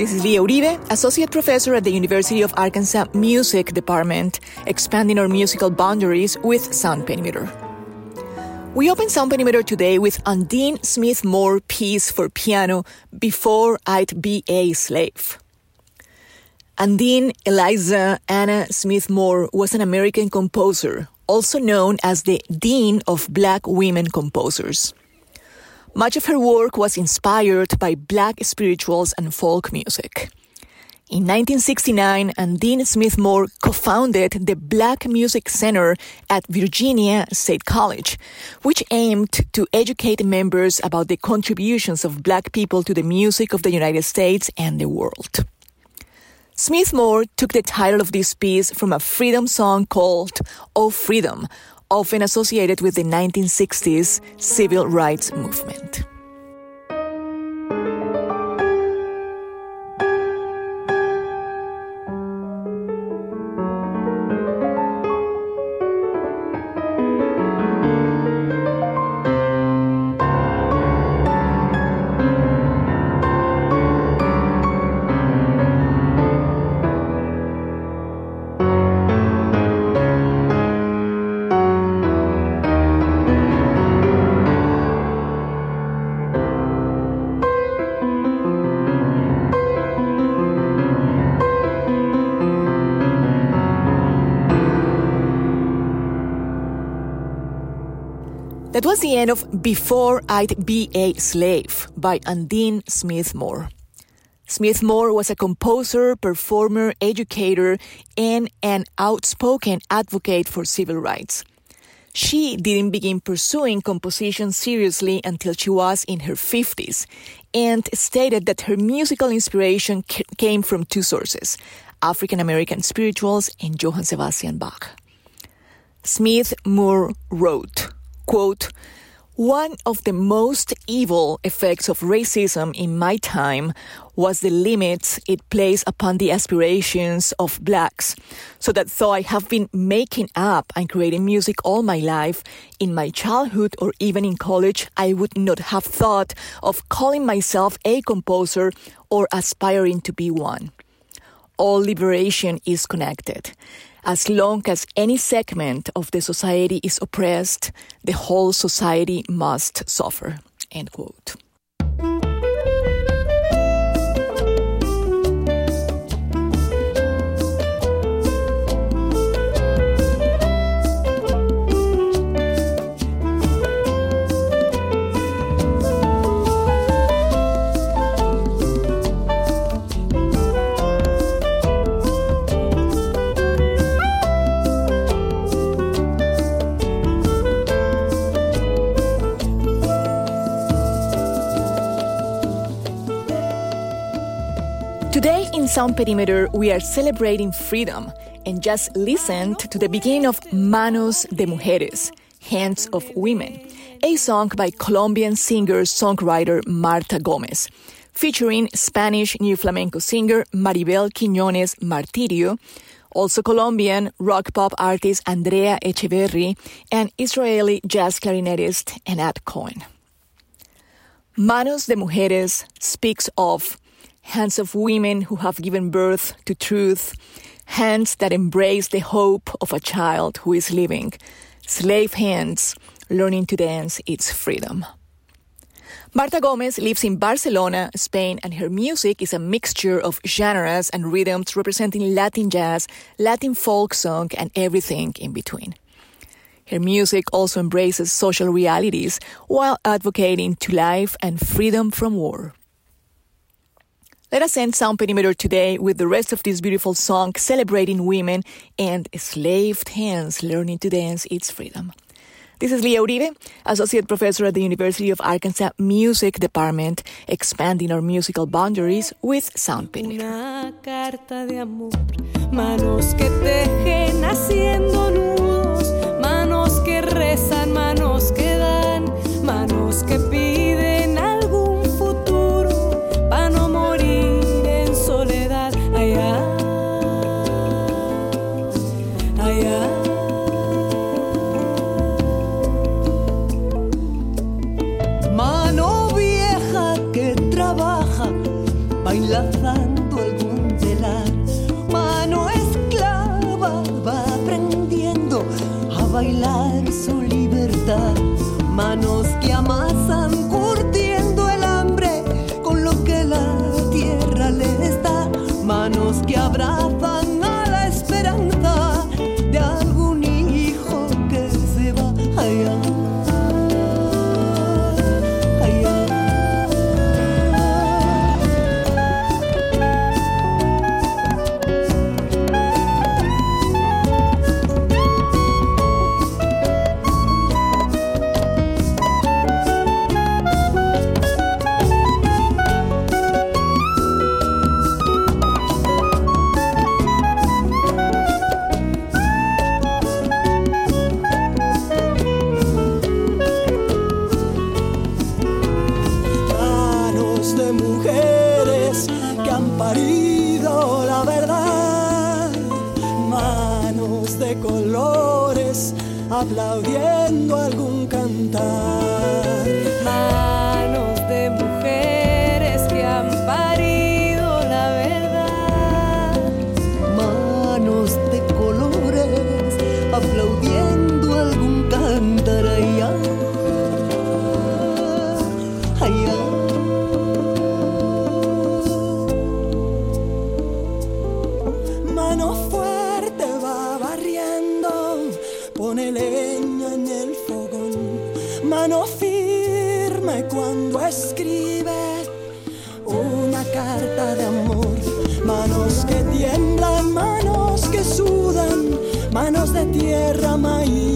This is Leah Uribe, Associate Professor at the University of Arkansas Music Department, expanding our musical boundaries with Sound Perimeter. We open Sound Perimeter today with Undine Smith Moore piece for piano, Before I'd Be a Slave. Undine Eliza Anna Smith Moore was an American composer, also known as the Dean of Black Women Composers. Much of her work was inspired by black spirituals and folk music. In 1969, Undine Smith Moore co-founded the Black Music Center at Virginia State College, which aimed to educate members about the contributions of black people to the music of the United States and the world. Smith Moore took the title of this piece from a freedom song called Oh Freedom, often associated with the 1960s civil rights movement. That was the end of Before I'd Be a Slave by Undine Smith Moore. Smith Moore was a composer, performer, educator, and an outspoken advocate for civil rights. She didn't begin pursuing composition seriously until she was in her 50s and stated that her musical inspiration came from two sources African American spirituals and Johann Sebastian Bach. Smith Moore wrote, quote, one of the most evil effects of racism in my time was the limits it placed upon the aspirations of blacks. So that though I have been making up and creating music all my life, in my childhood or even in college, I would not have thought of calling myself a composer or aspiring to be one. All liberation is connected. As long as any segment of the society is oppressed, the whole society must suffer. End quote. Today in Sound Perimeter, we are celebrating freedom and just listened to the beginning of Manos de Mujeres, Hands of Women, a song by Colombian singer-songwriter Marta Gomez, featuring Spanish New Flamenco singer Maribel Quiñones Martirio, also Colombian rock pop artist Andrea Echeverri, and Israeli jazz clarinetist Anat Cohen. Manos de Mujeres speaks of hands of women who have given birth to truth, hands that embrace the hope of a child who is living, slave hands learning to dance its freedom. Marta Gomez lives in Barcelona, Spain, and her music is a mixture of genres and rhythms representing Latin jazz, Latin folk song, and everything in between. Her music also embraces social realities while advocating to life and freedom from war. Let us end Sound Perimeter today with the rest of this beautiful song celebrating women and enslaved hands learning to dance its freedom. This is Leah Uribe, Associate Professor at the University of Arkansas Music Department, expanding our musical boundaries with Sound Perimeter. Su libertad. Manos que amasan aplaudiendo algún cantar. En el fogón. Mano firme cuando escribe una carta de amor. Manos que tiemblan, manos que sudan, manos de tierra, maíz